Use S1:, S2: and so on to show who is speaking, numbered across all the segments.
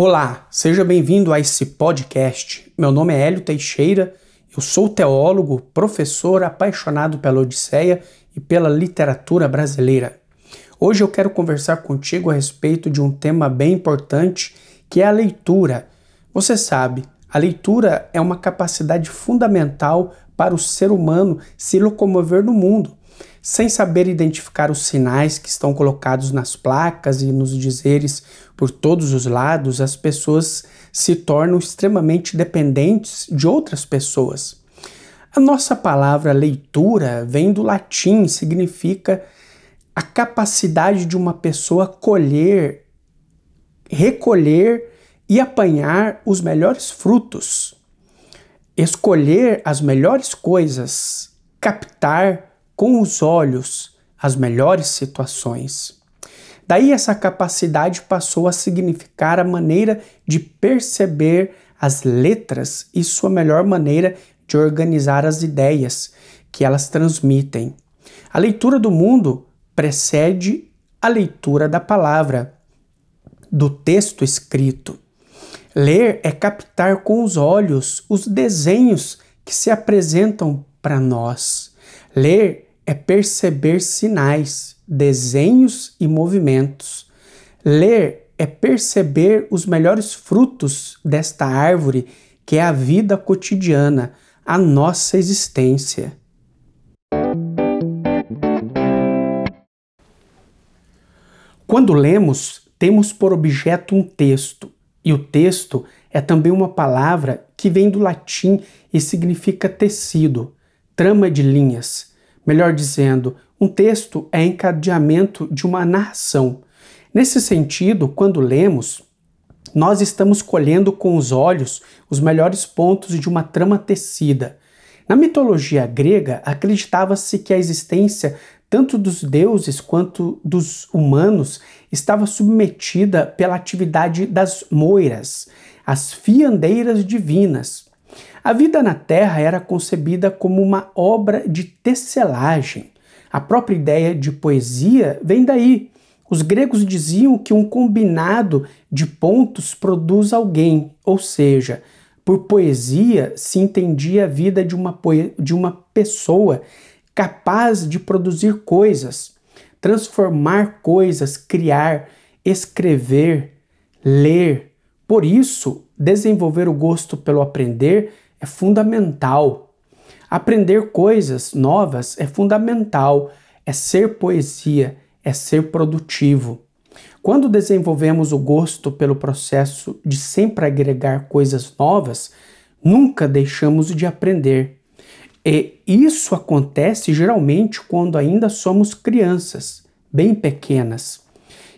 S1: Olá, seja bem-vindo a esse podcast. Meu nome é Hélio Teixeira, eu sou teólogo, professor apaixonado pela Odisseia e pela literatura brasileira. Hoje eu quero conversar contigo a respeito de um tema bem importante que é a leitura. Você sabe, a leitura é uma capacidade fundamental para o ser humano se locomover no mundo sem saber identificar os sinais que estão colocados nas placas e nos dizeres por todos os lados, as pessoas se tornam extremamente dependentes de outras pessoas. A nossa palavra leitura vem do latim, significa a capacidade de uma pessoa colher, recolher e apanhar os melhores frutos, escolher as melhores coisas, captar com os olhos as melhores situações. Daí essa capacidade passou a significar a maneira de perceber as letras e sua melhor maneira de organizar as ideias que elas transmitem. A leitura do mundo precede a leitura da palavra, do texto escrito. Ler é captar com os olhos os desenhos que se apresentam para nós. Ler é perceber sinais, desenhos e movimentos. Ler é perceber os melhores frutos desta árvore que é a vida cotidiana, a nossa existência. Quando lemos, temos por objeto um texto, e o texto é também uma palavra que vem do latim e significa tecido, trama de linhas. Melhor dizendo, um texto é encadeamento de uma narração. Nesse sentido, quando lemos, nós estamos colhendo com os olhos os melhores pontos de uma trama tecida. Na mitologia grega, acreditava-se que a existência tanto dos deuses quanto dos humanos estava submetida pela atividade das moiras, as fiandeiras divinas. A vida na Terra era concebida como uma obra de tecelagem. A própria ideia de poesia vem daí. Os gregos diziam que um combinado de pontos produz alguém, ou seja, por poesia se entendia a vida de uma, de uma pessoa capaz de produzir coisas, transformar coisas, criar, escrever, ler. Por isso, desenvolver o gosto pelo aprender é fundamental. Aprender coisas novas é fundamental, é ser poesia, é ser produtivo. Quando desenvolvemos o gosto pelo processo de sempre agregar coisas novas, nunca deixamos de aprender. E isso acontece geralmente quando ainda somos crianças, bem pequenas.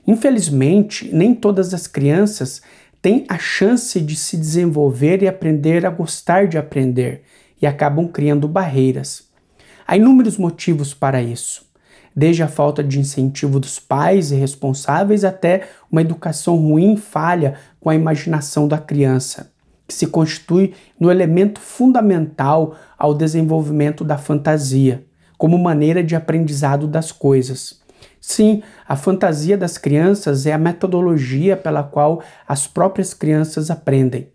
S1: Infelizmente, nem todas as crianças têm a chance de se desenvolver e aprender a gostar de aprender e acabam criando barreiras. Há inúmeros motivos para isso, desde a falta de incentivo dos pais e responsáveis até uma educação ruim falha com a imaginação da criança, que se constitui no elemento fundamental ao desenvolvimento da fantasia, como maneira de aprendizado das coisas. Sim, a fantasia das crianças é a metodologia pela qual as próprias crianças aprendem.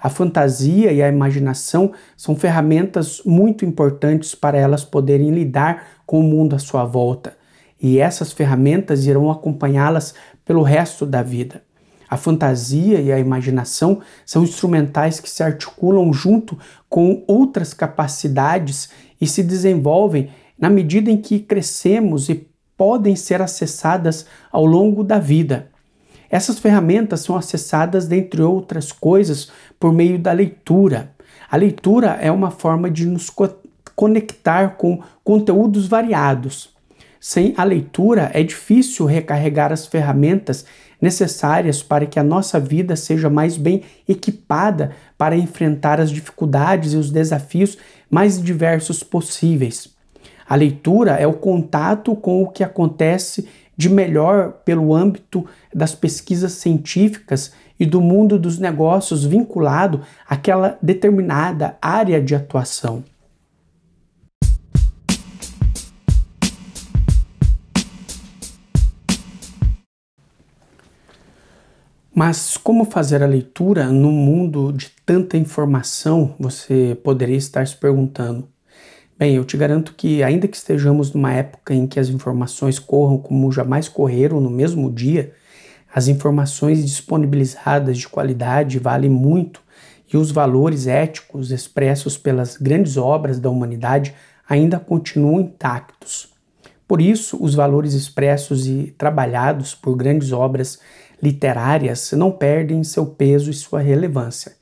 S1: A fantasia e a imaginação são ferramentas muito importantes para elas poderem lidar com o mundo à sua volta, e essas ferramentas irão acompanhá-las pelo resto da vida. A fantasia e a imaginação são instrumentais que se articulam junto com outras capacidades e se desenvolvem na medida em que crescemos e podem ser acessadas ao longo da vida. Essas ferramentas são acessadas, dentre outras coisas, por meio da leitura. A leitura é uma forma de nos co conectar com conteúdos variados. Sem a leitura, é difícil recarregar as ferramentas necessárias para que a nossa vida seja mais bem equipada para enfrentar as dificuldades e os desafios mais diversos possíveis. A leitura é o contato com o que acontece de melhor pelo âmbito das pesquisas científicas e do mundo dos negócios vinculado àquela determinada área de atuação. Mas como fazer a leitura num mundo de tanta informação? Você poderia estar se perguntando. Bem, eu te garanto que, ainda que estejamos numa época em que as informações corram como jamais correram no mesmo dia, as informações disponibilizadas de qualidade valem muito e os valores éticos expressos pelas grandes obras da humanidade ainda continuam intactos. Por isso, os valores expressos e trabalhados por grandes obras literárias não perdem seu peso e sua relevância.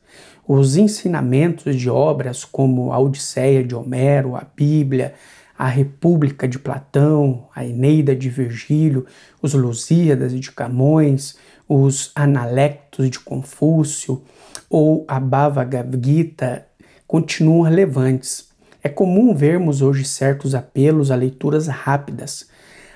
S1: Os ensinamentos de obras como a Odisseia de Homero, a Bíblia, a República de Platão, a Eneida de Virgílio, os Lusíadas de Camões, os Analectos de Confúcio ou a Bhagavad Gita continuam relevantes. É comum vermos hoje certos apelos a leituras rápidas,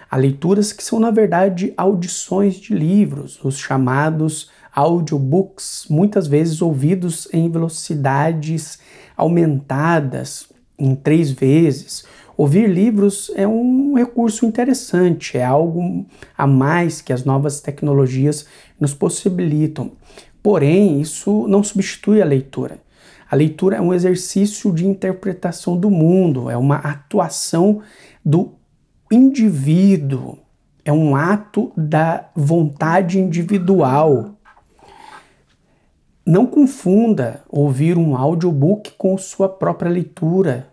S1: a leituras que são na verdade audições de livros, os chamados audiobooks, muitas vezes ouvidos em velocidades aumentadas em três vezes. Ouvir livros é um recurso interessante, é algo a mais que as novas tecnologias nos possibilitam. Porém, isso não substitui a leitura. A leitura é um exercício de interpretação do mundo, é uma atuação do indivíduo, é um ato da vontade individual. Não confunda ouvir um audiobook com sua própria leitura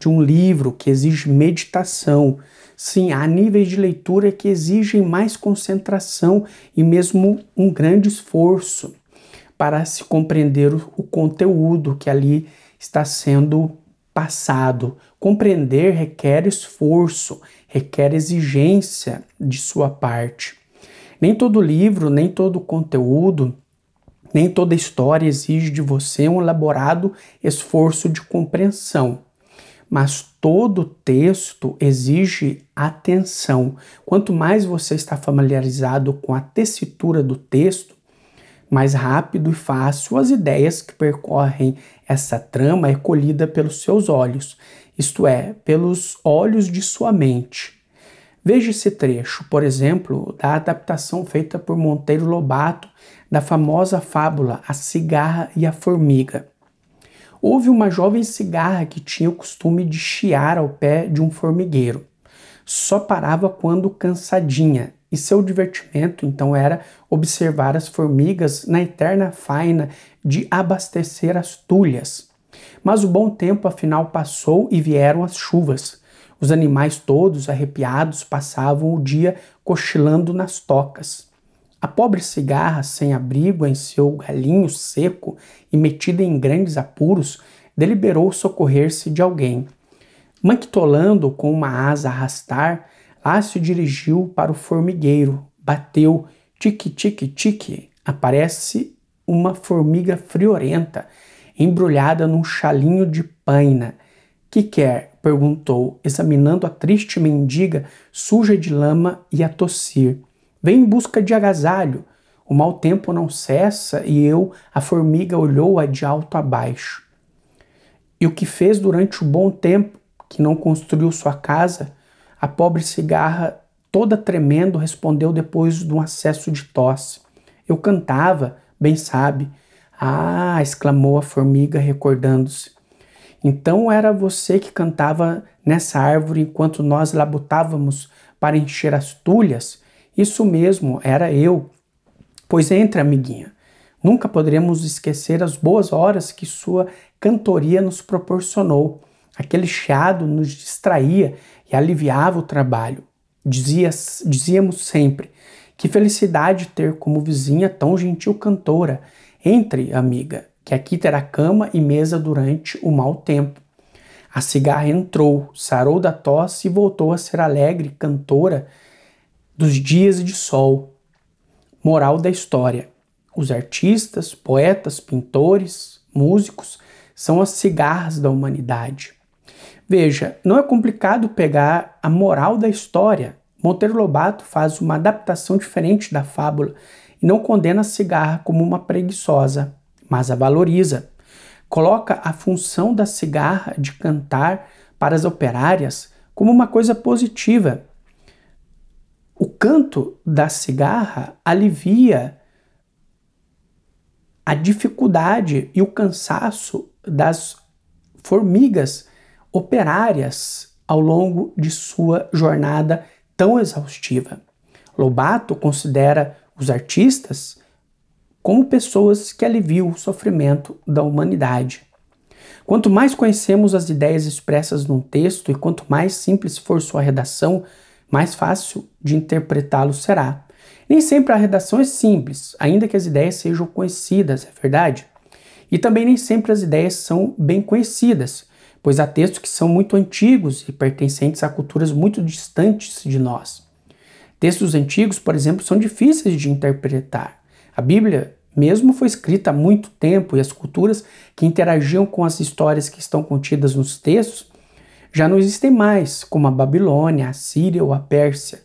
S1: de um livro que exige meditação. Sim, há níveis de leitura que exigem mais concentração e mesmo um grande esforço para se compreender o conteúdo que ali está sendo passado. Compreender requer esforço, requer exigência de sua parte. Nem todo livro, nem todo conteúdo, nem toda história exige de você um elaborado esforço de compreensão. Mas todo texto exige atenção. Quanto mais você está familiarizado com a tessitura do texto, mais rápido e fácil as ideias que percorrem essa trama é colhida pelos seus olhos, isto é, pelos olhos de sua mente. Veja esse trecho, por exemplo, da adaptação feita por Monteiro Lobato da famosa fábula A Cigarra e a Formiga. Houve uma jovem cigarra que tinha o costume de chiar ao pé de um formigueiro. Só parava quando cansadinha e seu divertimento então era observar as formigas na eterna faina de abastecer as tulhas. Mas o bom tempo afinal passou e vieram as chuvas. Os animais todos arrepiados passavam o dia cochilando nas tocas. A pobre cigarra, sem abrigo em seu galinho seco e metida em grandes apuros, deliberou socorrer-se de alguém. Manquitolando com uma asa a arrastar, Lá se dirigiu para o formigueiro, bateu, tique-tique-tique. Aparece uma formiga friorenta, embrulhada num chalinho de paina. Que quer? perguntou, examinando a triste mendiga, suja de lama e a tossir. Vem em busca de agasalho. O mau tempo não cessa e eu, a formiga, olhou-a de alto a baixo. E o que fez durante o bom tempo que não construiu sua casa? A pobre cigarra, toda tremendo, respondeu depois de um acesso de tosse. Eu cantava, bem sabe. Ah! exclamou a formiga, recordando-se. Então era você que cantava nessa árvore enquanto nós labutávamos para encher as tulhas? Isso mesmo, era eu. Pois entre, amiguinha. Nunca poderemos esquecer as boas horas que sua cantoria nos proporcionou. Aquele chiado nos distraía e aliviava o trabalho. Dizia, dizíamos sempre: que felicidade ter como vizinha tão gentil cantora. Entre, amiga, que aqui terá cama e mesa durante o mau tempo. A cigarra entrou, sarou da tosse e voltou a ser alegre cantora dos dias de sol. Moral da história: os artistas, poetas, pintores, músicos são as cigarras da humanidade. Veja, não é complicado pegar a moral da história. Monteiro Lobato faz uma adaptação diferente da fábula e não condena a cigarra como uma preguiçosa, mas a valoriza. Coloca a função da cigarra de cantar para as operárias como uma coisa positiva. O canto da cigarra alivia a dificuldade e o cansaço das formigas operárias ao longo de sua jornada tão exaustiva. Lobato considera os artistas como pessoas que aliviam o sofrimento da humanidade. Quanto mais conhecemos as ideias expressas num texto e quanto mais simples for sua redação, mais fácil de interpretá-lo será. Nem sempre a redação é simples, ainda que as ideias sejam conhecidas, é verdade? E também nem sempre as ideias são bem conhecidas, pois há textos que são muito antigos e pertencentes a culturas muito distantes de nós. Textos antigos, por exemplo, são difíceis de interpretar. A Bíblia mesmo foi escrita há muito tempo e as culturas que interagiam com as histórias que estão contidas nos textos já não existem mais, como a Babilônia, a Síria ou a Pérsia.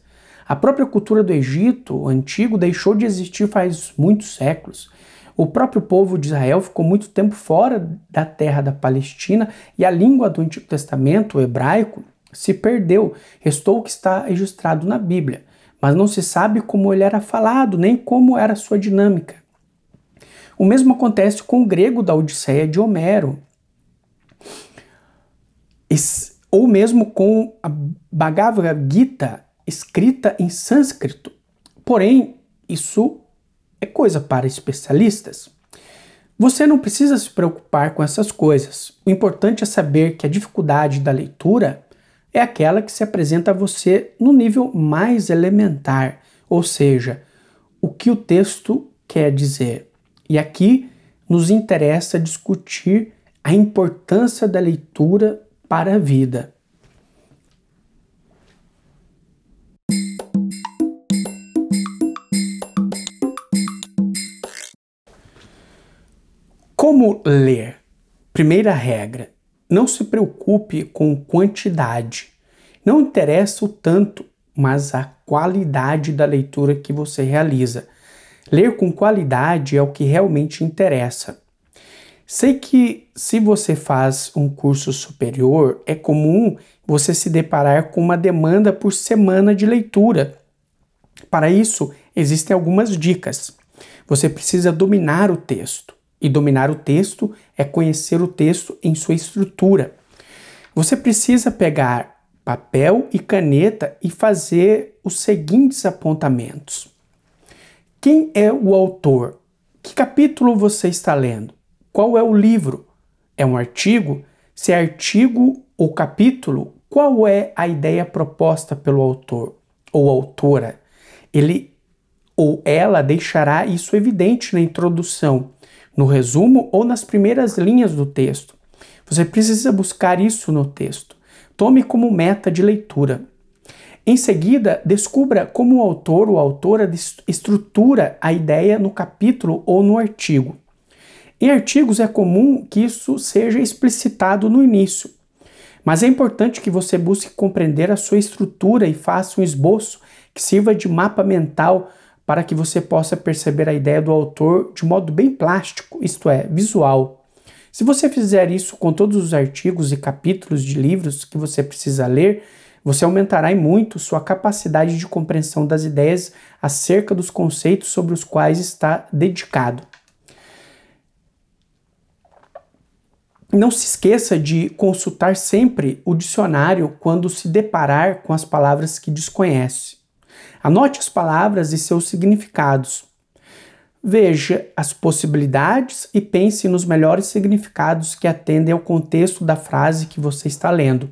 S1: A própria cultura do Egito antigo deixou de existir faz muitos séculos. O próprio povo de Israel ficou muito tempo fora da terra da Palestina e a língua do Antigo Testamento, o hebraico, se perdeu. Restou o que está registrado na Bíblia, mas não se sabe como ele era falado, nem como era sua dinâmica. O mesmo acontece com o grego da Odisseia de Homero, ou mesmo com a Bhagavad Gita escrita em sânscrito. Porém, isso é coisa para especialistas. Você não precisa se preocupar com essas coisas. O importante é saber que a dificuldade da leitura é aquela que se apresenta a você no nível mais elementar, ou seja, o que o texto quer dizer. E aqui nos interessa discutir a importância da leitura para a vida. Como ler? Primeira regra: não se preocupe com quantidade. Não interessa o tanto, mas a qualidade da leitura que você realiza. Ler com qualidade é o que realmente interessa. Sei que se você faz um curso superior, é comum você se deparar com uma demanda por semana de leitura. Para isso, existem algumas dicas. Você precisa dominar o texto. E dominar o texto é conhecer o texto em sua estrutura. Você precisa pegar papel e caneta e fazer os seguintes apontamentos. Quem é o autor? Que capítulo você está lendo? Qual é o livro? É um artigo? Se é artigo ou capítulo, qual é a ideia proposta pelo autor ou autora? Ele ou ela deixará isso evidente na introdução, no resumo ou nas primeiras linhas do texto. Você precisa buscar isso no texto. Tome como meta de leitura. Em seguida, descubra como o autor ou autora estrutura a ideia no capítulo ou no artigo. Em artigos é comum que isso seja explicitado no início, mas é importante que você busque compreender a sua estrutura e faça um esboço que sirva de mapa mental para que você possa perceber a ideia do autor de modo bem plástico, isto é, visual. Se você fizer isso com todos os artigos e capítulos de livros que você precisa ler, você aumentará em muito sua capacidade de compreensão das ideias acerca dos conceitos sobre os quais está dedicado. Não se esqueça de consultar sempre o dicionário quando se deparar com as palavras que desconhece. Anote as palavras e seus significados. Veja as possibilidades e pense nos melhores significados que atendem ao contexto da frase que você está lendo.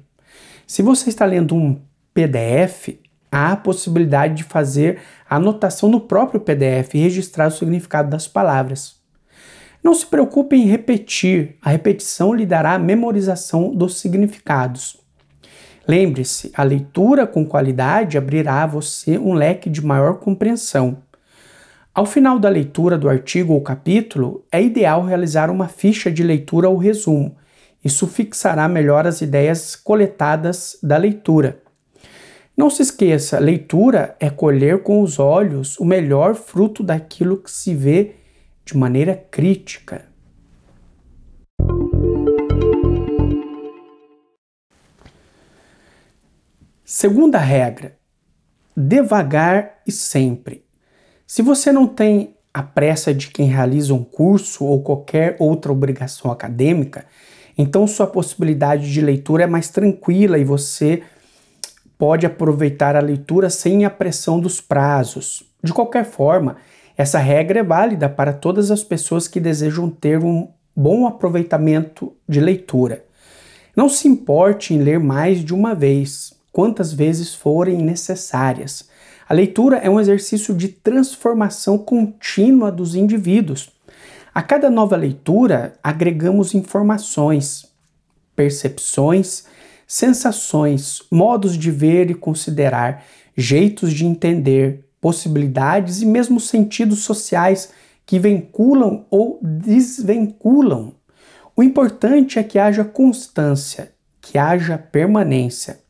S1: Se você está lendo um PDF, há a possibilidade de fazer a anotação no próprio PDF e registrar o significado das palavras. Não se preocupe em repetir, a repetição lhe dará a memorização dos significados. Lembre-se, a leitura com qualidade abrirá a você um leque de maior compreensão. Ao final da leitura do artigo ou capítulo, é ideal realizar uma ficha de leitura ou resumo isso fixará melhor as ideias coletadas da leitura. Não se esqueça, leitura é colher com os olhos o melhor fruto daquilo que se vê de maneira crítica. Segunda regra: devagar e sempre. Se você não tem a pressa de quem realiza um curso ou qualquer outra obrigação acadêmica, então sua possibilidade de leitura é mais tranquila e você pode aproveitar a leitura sem a pressão dos prazos. De qualquer forma, essa regra é válida para todas as pessoas que desejam ter um bom aproveitamento de leitura. Não se importe em ler mais de uma vez, quantas vezes forem necessárias. A leitura é um exercício de transformação contínua dos indivíduos. A cada nova leitura, agregamos informações, percepções, sensações, modos de ver e considerar, jeitos de entender, possibilidades e mesmo sentidos sociais que vinculam ou desvinculam. O importante é que haja constância, que haja permanência.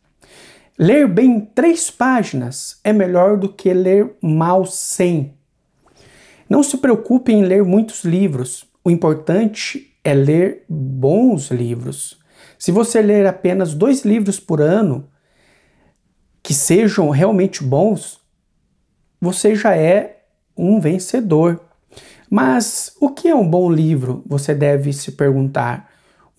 S1: Ler bem três páginas é melhor do que ler mal cem. Não se preocupe em ler muitos livros. O importante é ler bons livros. Se você ler apenas dois livros por ano que sejam realmente bons, você já é um vencedor. Mas o que é um bom livro? Você deve se perguntar.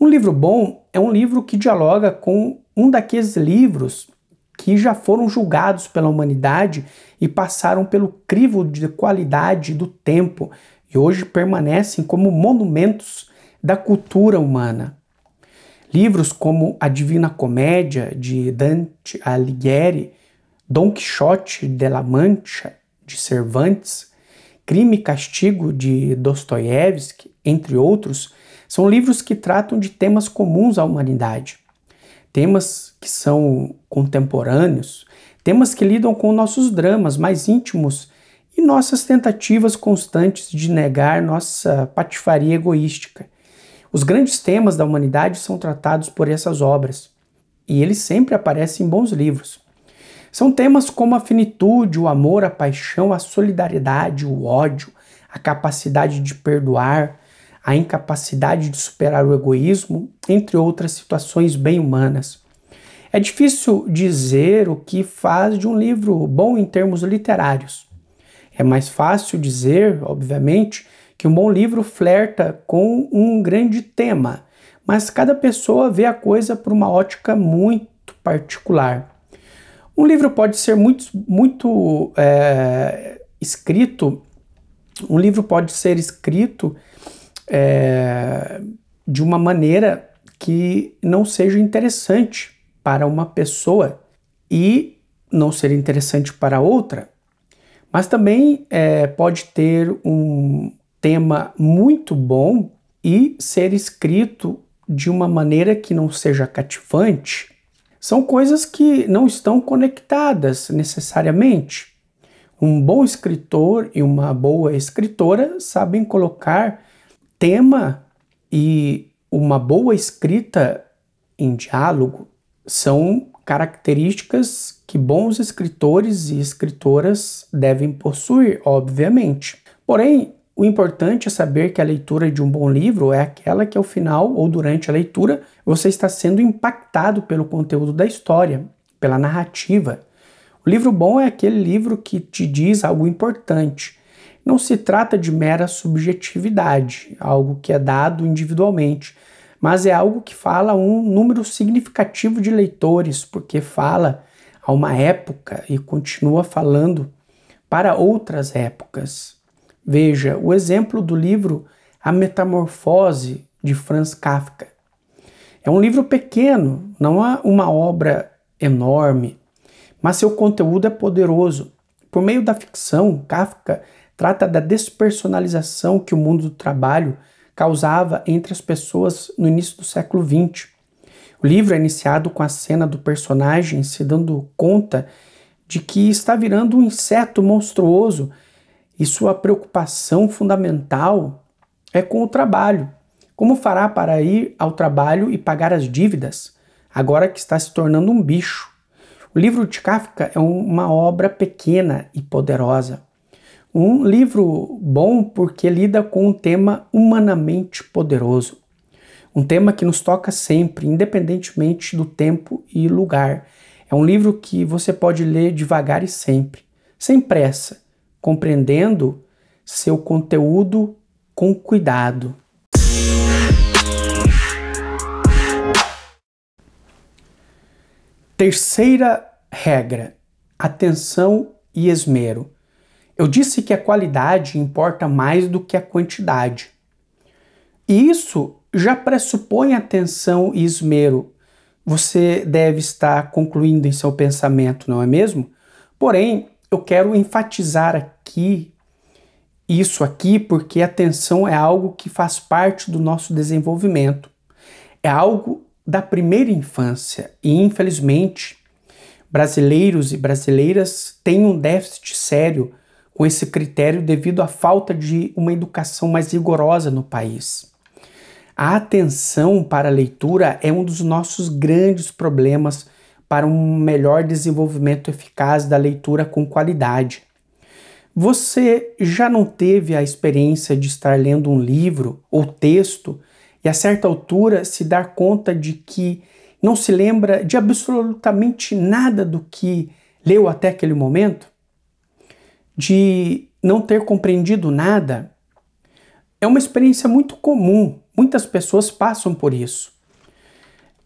S1: Um livro bom é um livro que dialoga com um daqueles livros que já foram julgados pela humanidade e passaram pelo crivo de qualidade do tempo e hoje permanecem como monumentos da cultura humana. Livros como A Divina Comédia, de Dante Alighieri, Dom Quixote de la Mancha, de Cervantes, Crime e Castigo, de Dostoiévski, entre outros, são livros que tratam de temas comuns à humanidade temas que são contemporâneos, temas que lidam com nossos dramas mais íntimos e nossas tentativas constantes de negar nossa patifaria egoística. Os grandes temas da humanidade são tratados por essas obras, e eles sempre aparecem em bons livros. São temas como a finitude, o amor, a paixão, a solidariedade, o ódio, a capacidade de perdoar, a incapacidade de superar o egoísmo, entre outras situações bem humanas. É difícil dizer o que faz de um livro bom em termos literários. É mais fácil dizer, obviamente, que um bom livro flerta com um grande tema, mas cada pessoa vê a coisa por uma ótica muito particular. Um livro pode ser muito, muito é, escrito, um livro pode ser escrito é, de uma maneira que não seja interessante para uma pessoa e não ser interessante para outra, mas também é, pode ter um tema muito bom e ser escrito de uma maneira que não seja cativante. São coisas que não estão conectadas necessariamente. Um bom escritor e uma boa escritora sabem colocar tema e uma boa escrita em diálogo são características que bons escritores e escritoras devem possuir, obviamente. Porém, o importante é saber que a leitura de um bom livro é aquela que ao final ou durante a leitura você está sendo impactado pelo conteúdo da história, pela narrativa. O livro bom é aquele livro que te diz algo importante, não se trata de mera subjetividade, algo que é dado individualmente, mas é algo que fala a um número significativo de leitores, porque fala a uma época e continua falando para outras épocas. Veja o exemplo do livro A Metamorfose de Franz Kafka. É um livro pequeno, não é uma obra enorme, mas seu conteúdo é poderoso. Por meio da ficção, Kafka trata da despersonalização que o mundo do trabalho causava entre as pessoas no início do século XX. O livro é iniciado com a cena do personagem se dando conta de que está virando um inseto monstruoso e sua preocupação fundamental é com o trabalho. Como fará para ir ao trabalho e pagar as dívidas, agora que está se tornando um bicho? O livro de Kafka é uma obra pequena e poderosa. Um livro bom porque lida com um tema humanamente poderoso. Um tema que nos toca sempre, independentemente do tempo e lugar. É um livro que você pode ler devagar e sempre, sem pressa, compreendendo seu conteúdo com cuidado. Terceira regra: atenção e esmero. Eu disse que a qualidade importa mais do que a quantidade. E isso já pressupõe atenção e esmero. Você deve estar concluindo em seu pensamento, não é mesmo? Porém, eu quero enfatizar aqui isso aqui porque atenção é algo que faz parte do nosso desenvolvimento. É algo da primeira infância e, infelizmente, brasileiros e brasileiras têm um déficit sério com esse critério devido à falta de uma educação mais rigorosa no país. A atenção para a leitura é um dos nossos grandes problemas para um melhor desenvolvimento eficaz da leitura com qualidade. Você já não teve a experiência de estar lendo um livro ou texto e a certa altura se dar conta de que não se lembra de absolutamente nada do que leu até aquele momento? De não ter compreendido nada? É uma experiência muito comum, muitas pessoas passam por isso.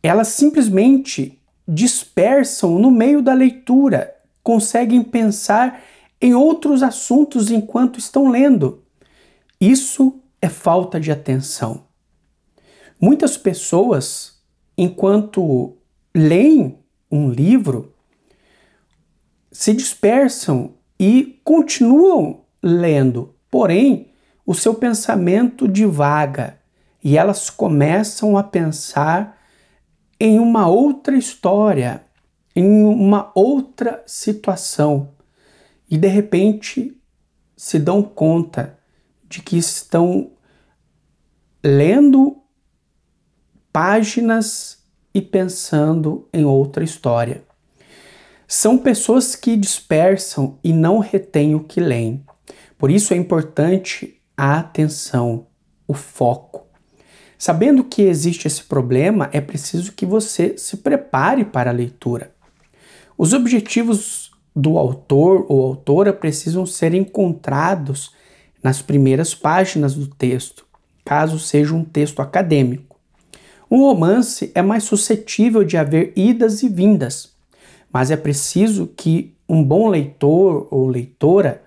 S1: Elas simplesmente dispersam no meio da leitura, conseguem pensar em outros assuntos enquanto estão lendo. Isso é falta de atenção. Muitas pessoas, enquanto leem um livro, se dispersam e continuam lendo, porém, o seu pensamento divaga e elas começam a pensar em uma outra história, em uma outra situação e de repente se dão conta de que estão lendo páginas e pensando em outra história. São pessoas que dispersam e não retêm o que leem. Por isso é importante a atenção, o foco. Sabendo que existe esse problema, é preciso que você se prepare para a leitura. Os objetivos do autor ou autora precisam ser encontrados nas primeiras páginas do texto, caso seja um texto acadêmico. Um romance é mais suscetível de haver idas e vindas, mas é preciso que um bom leitor ou leitora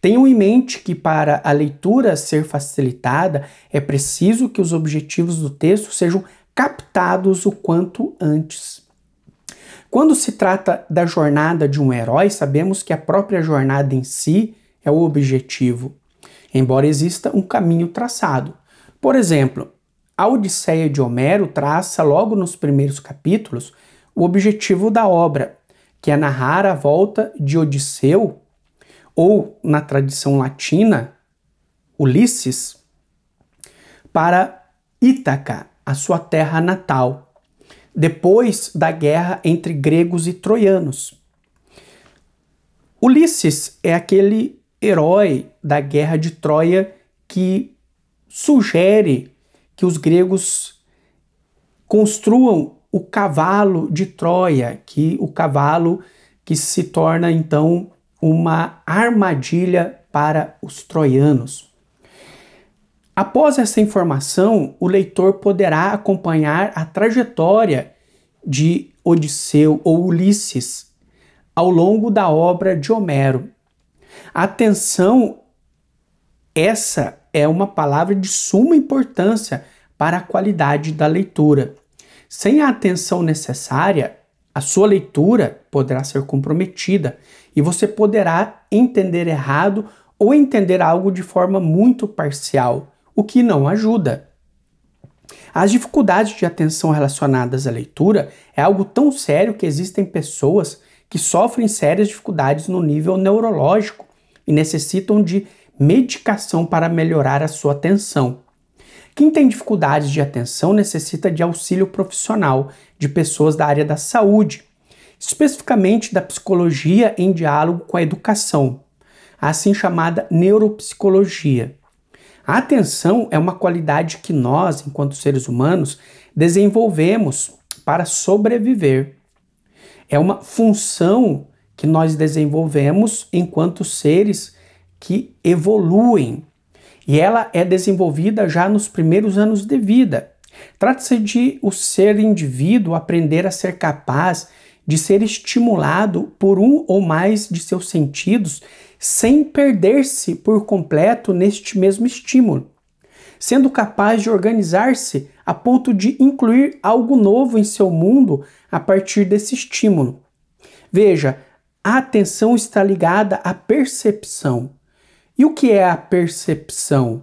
S1: tenham em mente que para a leitura ser facilitada é preciso que os objetivos do texto sejam captados o quanto antes. Quando se trata da jornada de um herói, sabemos que a própria jornada em si é o objetivo, embora exista um caminho traçado. Por exemplo, a Odisseia de Homero traça logo nos primeiros capítulos o objetivo da obra, que é narrar a volta de Odisseu, ou na tradição latina, Ulisses, para Ítaca, a sua terra natal, depois da guerra entre gregos e troianos. Ulisses é aquele herói da guerra de Troia que sugere que os gregos construam o cavalo de Troia, que o cavalo que se torna então uma armadilha para os troianos. Após essa informação, o leitor poderá acompanhar a trajetória de Odisseu ou Ulisses ao longo da obra de Homero. Atenção, essa é uma palavra de suma importância para a qualidade da leitura. Sem a atenção necessária, a sua leitura poderá ser comprometida e você poderá entender errado ou entender algo de forma muito parcial, o que não ajuda. As dificuldades de atenção relacionadas à leitura é algo tão sério que existem pessoas que sofrem sérias dificuldades no nível neurológico e necessitam de medicação para melhorar a sua atenção. Quem tem dificuldades de atenção necessita de auxílio profissional de pessoas da área da saúde, especificamente da psicologia em diálogo com a educação, a assim chamada neuropsicologia. A atenção é uma qualidade que nós, enquanto seres humanos, desenvolvemos para sobreviver. É uma função que nós desenvolvemos enquanto seres que evoluem e ela é desenvolvida já nos primeiros anos de vida. Trata-se de o ser indivíduo aprender a ser capaz de ser estimulado por um ou mais de seus sentidos sem perder-se por completo neste mesmo estímulo, sendo capaz de organizar-se a ponto de incluir algo novo em seu mundo a partir desse estímulo. Veja, a atenção está ligada à percepção. E o que é a percepção?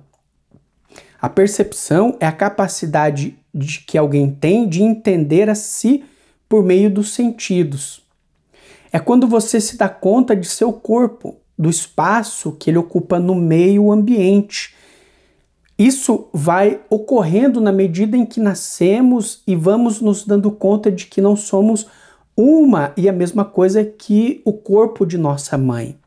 S1: A percepção é a capacidade de que alguém tem de entender a si por meio dos sentidos. É quando você se dá conta de seu corpo, do espaço que ele ocupa no meio ambiente. Isso vai ocorrendo na medida em que nascemos e vamos nos dando conta de que não somos uma e a mesma coisa que o corpo de nossa mãe.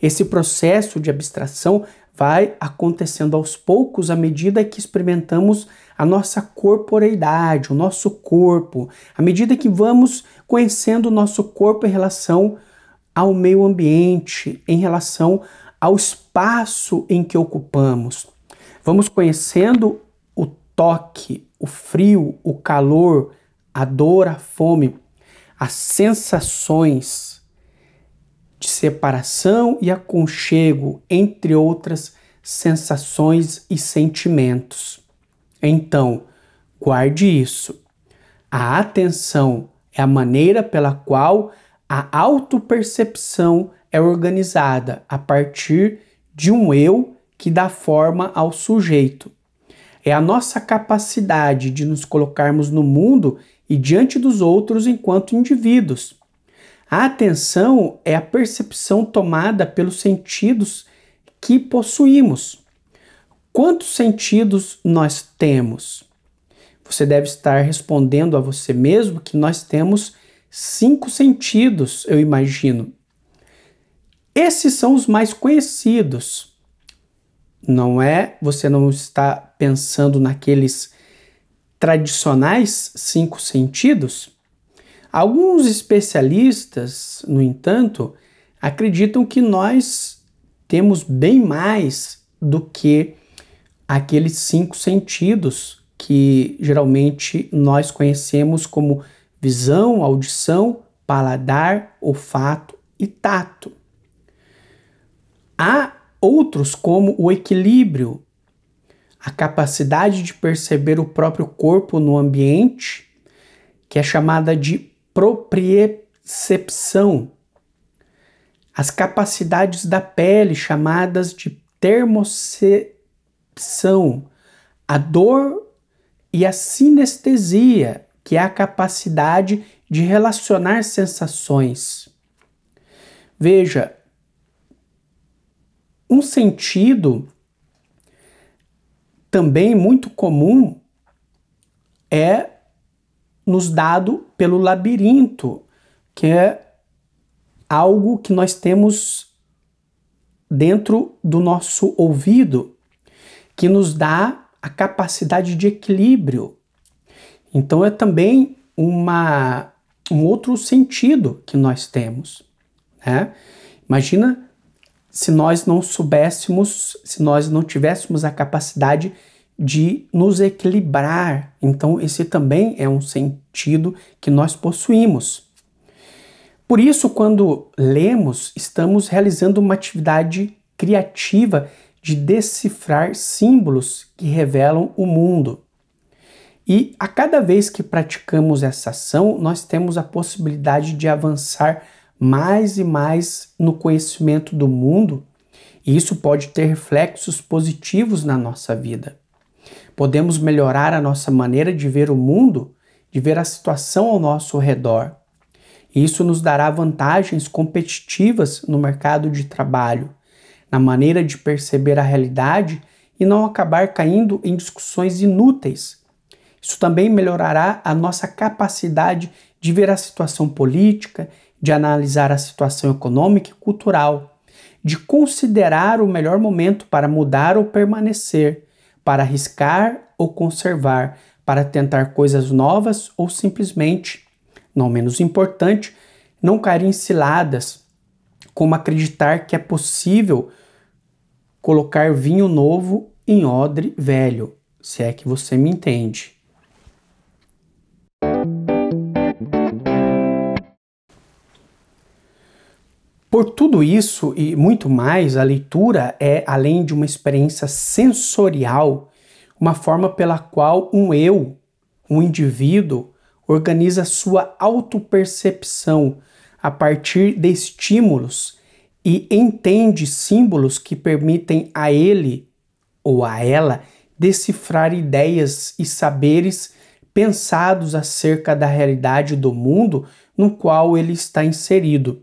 S1: Esse processo de abstração vai acontecendo aos poucos à medida que experimentamos a nossa corporeidade, o nosso corpo, à medida que vamos conhecendo o nosso corpo em relação ao meio ambiente, em relação ao espaço em que ocupamos. Vamos conhecendo o toque, o frio, o calor, a dor, a fome, as sensações de separação e aconchego, entre outras sensações e sentimentos. Então, guarde isso. A atenção é a maneira pela qual a autopercepção é organizada a partir de um eu que dá forma ao sujeito. É a nossa capacidade de nos colocarmos no mundo e diante dos outros enquanto indivíduos a atenção é a percepção tomada pelos sentidos que possuímos. Quantos sentidos nós temos? Você deve estar respondendo a você mesmo que nós temos cinco sentidos, eu imagino. Esses são os mais conhecidos. Não é? Você não está pensando naqueles tradicionais cinco sentidos? Alguns especialistas, no entanto, acreditam que nós temos bem mais do que aqueles cinco sentidos que geralmente nós conhecemos como visão, audição, paladar, olfato e tato. Há outros como o equilíbrio, a capacidade de perceber o próprio corpo no ambiente, que é chamada de propriocepção, as capacidades da pele, chamadas de termocepção, a dor e a sinestesia, que é a capacidade de relacionar sensações. Veja, um sentido também muito comum é nos dado pelo labirinto, que é algo que nós temos dentro do nosso ouvido, que nos dá a capacidade de equilíbrio. Então é também uma, um outro sentido que nós temos. Né? Imagina se nós não soubéssemos, se nós não tivéssemos a capacidade de de nos equilibrar. Então, esse também é um sentido que nós possuímos. Por isso, quando lemos, estamos realizando uma atividade criativa de decifrar símbolos que revelam o mundo. E a cada vez que praticamos essa ação, nós temos a possibilidade de avançar mais e mais no conhecimento do mundo, e isso pode ter reflexos positivos na nossa vida. Podemos melhorar a nossa maneira de ver o mundo, de ver a situação ao nosso redor. Isso nos dará vantagens competitivas no mercado de trabalho, na maneira de perceber a realidade e não acabar caindo em discussões inúteis. Isso também melhorará a nossa capacidade de ver a situação política, de analisar a situação econômica e cultural, de considerar o melhor momento para mudar ou permanecer, para arriscar ou conservar, para tentar coisas novas ou simplesmente, não menos importante, não cair em ciladas, como acreditar que é possível colocar vinho novo em odre velho, se é que você me entende. Por tudo isso e muito mais, a leitura é, além de uma experiência sensorial, uma forma pela qual um eu, um indivíduo, organiza sua autopercepção a partir de estímulos e entende símbolos que permitem a ele ou a ela decifrar ideias e saberes pensados acerca da realidade do mundo no qual ele está inserido.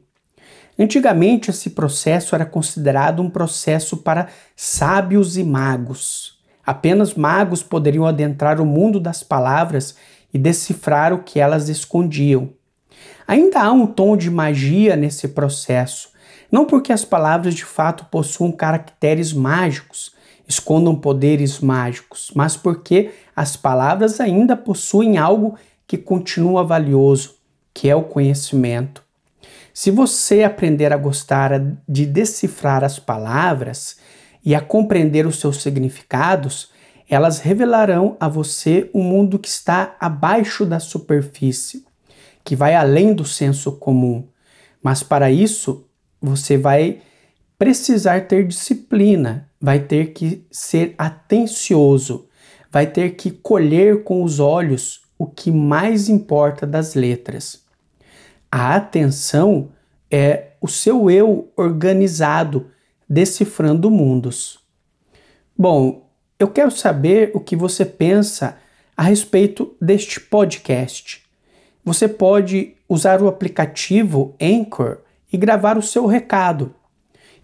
S1: Antigamente, esse processo era considerado um processo para sábios e magos. Apenas magos poderiam adentrar o mundo das palavras e decifrar o que elas escondiam. Ainda há um tom de magia nesse processo, não porque as palavras de fato possuam caracteres mágicos, escondam poderes mágicos, mas porque as palavras ainda possuem algo que continua valioso, que é o conhecimento. Se você aprender a gostar de decifrar as palavras e a compreender os seus significados, elas revelarão a você um mundo que está abaixo da superfície, que vai além do senso comum. Mas para isso, você vai precisar ter disciplina, vai ter que ser atencioso, vai ter que colher com os olhos o que mais importa das letras. A atenção é o seu eu organizado, decifrando mundos. Bom, eu quero saber o que você pensa a respeito deste podcast. Você pode usar o aplicativo Anchor e gravar o seu recado.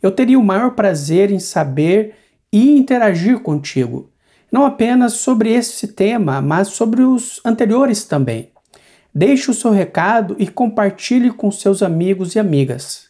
S1: Eu teria o maior prazer em saber e interagir contigo, não apenas sobre esse tema, mas sobre os anteriores também. Deixe o seu recado e compartilhe com seus amigos e amigas.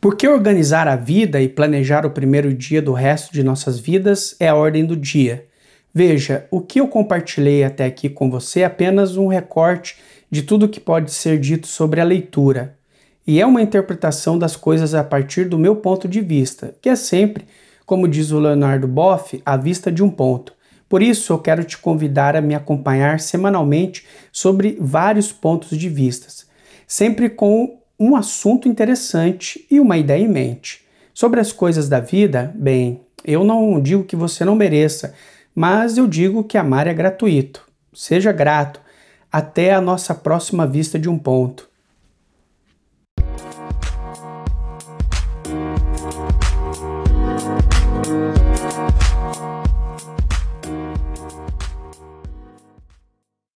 S1: Porque organizar a vida e planejar o primeiro dia do resto de nossas vidas é a ordem do dia. Veja, o que eu compartilhei até aqui com você é apenas um recorte de tudo que pode ser dito sobre a leitura e é uma interpretação das coisas a partir do meu ponto de vista, que é sempre, como diz o Leonardo Boff, a vista de um ponto. Por isso, eu quero te convidar a me acompanhar semanalmente sobre vários pontos de vista, sempre com um assunto interessante e uma ideia em mente. Sobre as coisas da vida, bem, eu não digo que você não mereça, mas eu digo que amar é gratuito. Seja grato. Até a nossa próxima vista de um ponto.